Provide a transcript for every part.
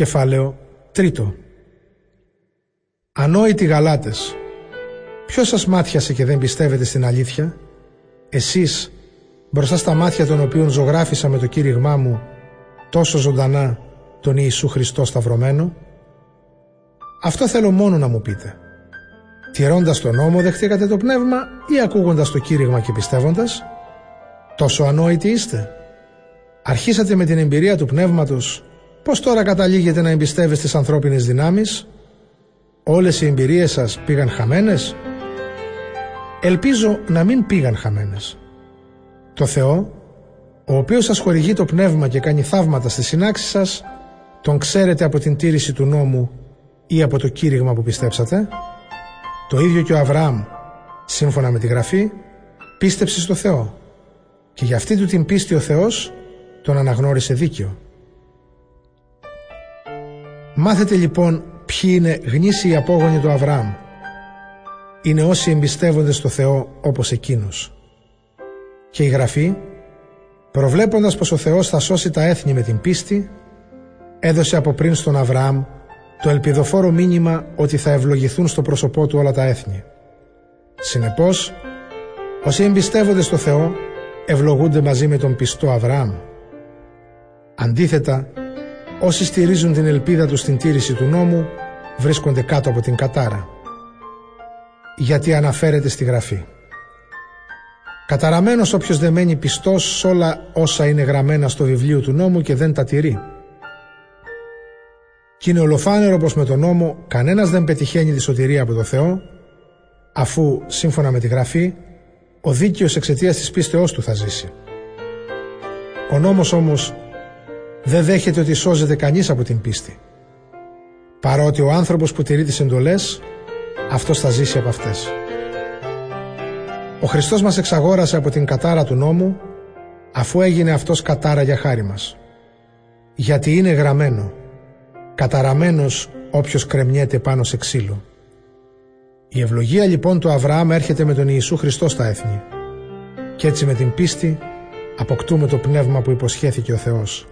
Κεφάλαιο τρίτο. Ανόητοι γαλάτες Ποιος σας μάτιασε και δεν πιστεύετε στην αλήθεια; Εσείς μπροστά στα μάτια των οποίων ζωγράφισα με το κήρυγμά μου τόσο ζωντανά τον Ιησού Χριστό σταυρωμένο; Αυτό θέλω μόνο να μου πείτε. Τηρώντας τον νόμο δεχτήκατε το πνεύμα ή ακούγοντας το κήρυγμα και πιστεύοντας; Τόσο ανόητοι είστε. Αρχίσατε με την εμπειρία του πνεύματος Πώς τώρα καταλήγετε να εμπιστεύεστε στις ανθρώπινες δυνάμεις; Όλες οι εμπειρίες σας πήγαν χαμένες; Ελπίζω να μην πήγαν χαμένες Το Θεό ο οποίος σας χορηγεί το πνεύμα και κάνει θαύματα στη συνάξη σας τον ξέρετε από την τήρηση του νόμου ή από το κήρυγμα που πιστέψατε; Το ίδιο και ο Αβραάμ σύμφωνα με τη Γραφή πίστεψε στο Θεό και για αυτή του την πίστη ο Θεός τον αναγνώρισε δίκαιο. Μάθετε λοιπόν ποιοι είναι γνήσιοι απόγονοι του Αβραάμ. Είναι όσοι εμπιστεύονται στο Θεό όπως εκείνος. Και η Γραφή, προβλέποντας πως ο Θεός θα σώσει τα έθνη με την πίστη, έδωσε από πριν στον Αβραάμ το ελπιδοφόρο μήνυμα ότι θα ευλογηθούν στο πρόσωπό του όλα τα έθνη. Συνεπώς, όσοι εμπιστεύονται στο Θεό, ευλογούνται μαζί με τον πιστό Αβραάμ. Αντίθετα, όσοι στηρίζουν την ελπίδα τους στην τήρηση του νόμου, βρίσκονται κάτω από την κατάρα. Γιατί αναφέρεται στη Γραφή. Καταραμένος όποιος δεν μένει πιστός σε όλα όσα είναι γραμμένα στο βιβλίο του νόμου και δεν τα τηρεί. Και είναι ολοφάνερος πως με τον νόμο κανένας δεν πετυχαίνει τη σωτηρία από το Θεό, αφού, σύμφωνα με τη Γραφή, ο δίκαιος εξαιτίας της πίστεώς του θα ζήσει. Ο νόμος όμως δεν δέχεται ότι σώζεται κανείς από την πίστη. Παρότι ο άνθρωπος που τηρεί τις εντολές, αυτός θα ζήσει από αυτές. Ο Χριστός μας εξαγόρασε από την κατάρα του νόμου, αφού έγινε αυτός κατάρα για χάρη μας. Γιατί είναι γραμμένο, καταραμένος όποιος κρεμνιέται πάνω σε ξύλο. Η ευλογία λοιπόν του Αβραάμ έρχεται με τον Ιησού Χριστό στα έθνη. Και έτσι με την πίστη αποκτούμε το πνεύμα που υποσχέθηκε ο Θεός.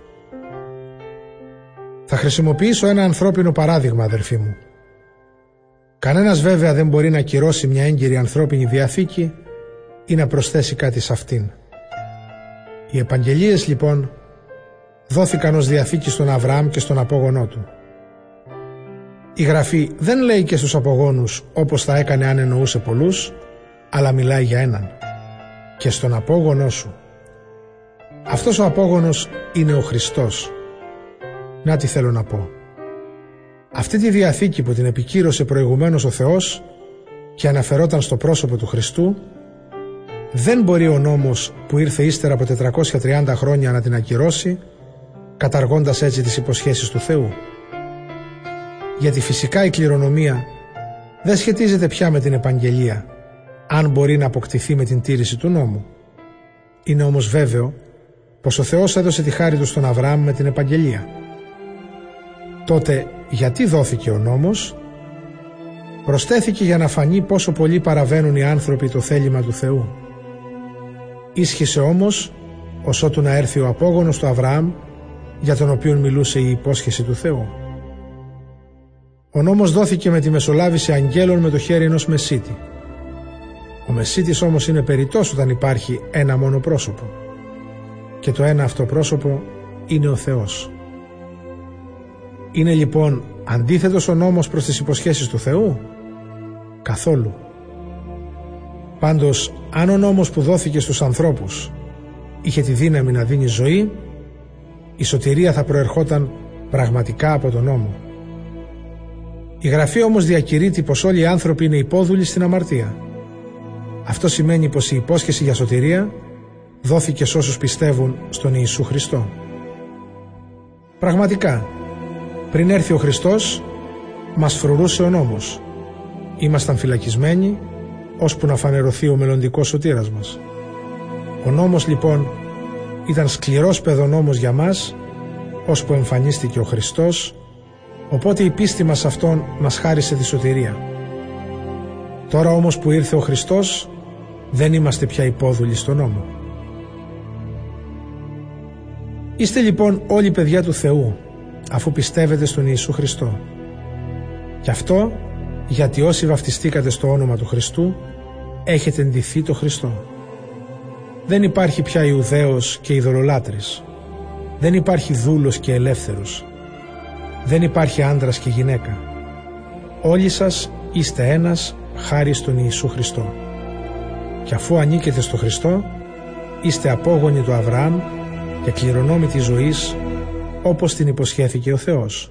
Θα χρησιμοποιήσω ένα ανθρώπινο παράδειγμα αδερφοί μου. Κανένας βέβαια δεν μπορεί να κυρώσει μια έγκυρη ανθρώπινη διαθήκη ή να προσθέσει κάτι σε αυτήν. Οι επαγγελίες λοιπόν δόθηκαν ως διαθήκη στον Αβραάμ και στον απόγονό του. Η Γραφή δεν λέει και στους απογόνους όπως θα έκανε αν εννοούσε πολλούς, αλλά μιλάει για έναν. Και στον απόγονό σου. Αυτός ο απόγονος είναι ο Χριστός. Να τι θέλω να πω. Αυτή τη διαθήκη που την επικύρωσε προηγουμένως ο Θεός και αναφερόταν στο πρόσωπο του Χριστού, δεν μπορεί ο νόμος που ήρθε ύστερα από 430 χρόνια να την ακυρώσει, καταργώντας έτσι τις υποσχέσεις του Θεού γιατί φυσικά η κληρονομία δεν σχετίζεται πια με την επαγγελία, αν μπορεί να αποκτηθεί με την τήρηση του νόμου. Είναι όμως βέβαιο πως ο Θεός έδωσε τη χάρη του στον Αβραάμ με την επαγγελία. Τότε γιατί δόθηκε ο νόμος; Προστέθηκε για να φανεί πόσο πολύ παραβαίνουν οι άνθρωποι το θέλημα του Θεού. Ίσχυσε όμως ως ότου να έρθει ο απόγονος του Αβραάμ για τον οποίο μιλούσε η υπόσχεση του Θεού. Ο νόμος δόθηκε με τη μεσολάβηση αγγέλων με το χέρι ενός μεσίτη. Ο μεσίτης όμως είναι περιττός όταν υπάρχει ένα μόνο πρόσωπο. Και το ένα αυτό πρόσωπο είναι ο Θεός. Είναι λοιπόν αντίθετος ο νόμος προς τις υποσχέσεις του Θεού; Καθόλου. Πάντως, αν ο νόμος που δόθηκε στους ανθρώπους είχε τη δύναμη να δίνει ζωή, η σωτηρία θα προερχόταν πραγματικά από τον νόμο. Η Γραφή όμως διακηρύττει πως όλοι οι άνθρωποι είναι υπόδουλοι στην αμαρτία. Αυτό σημαίνει πως η υπόσχεση για σωτηρία δόθηκε σε όσους πιστεύουν στον Ιησού Χριστό. Πραγματικά, πριν έρθει ο Χριστός, μας φρουρούσε ο νόμος. Ήμασταν φυλακισμένοι, ώσπου να φανερωθεί ο μελλοντικός σωτήρας μας. Ο νόμος λοιπόν ήταν σκληρός παιδονόμος για μας, ώσπου εμφανίστηκε ο Χριστός Οπότε η πίστη μας αυτόν μας χάρισε τη σωτηρία. Τώρα όμως που ήρθε ο Χριστός δεν είμαστε πια υπόδουλοι στον νόμο. Είστε λοιπόν όλοι παιδιά του Θεού αφού πιστεύετε στον Ιησού Χριστό. Και αυτό γιατί όσοι βαφτιστήκατε στο όνομα του Χριστού έχετε εντυθεί το Χριστό. Δεν υπάρχει πια Ιουδαίος και ειδωλολάτρης. Δεν υπάρχει δούλος και ελεύθερος. Δεν υπάρχει άντρας και γυναίκα. Όλοι σας είστε ένας χάρη στον Ιησού Χριστό. Και αφού ανήκετε στο Χριστό, είστε απόγονοι του Αβραάμ και κληρονόμοι της ζωής όπως την υποσχέθηκε ο Θεός.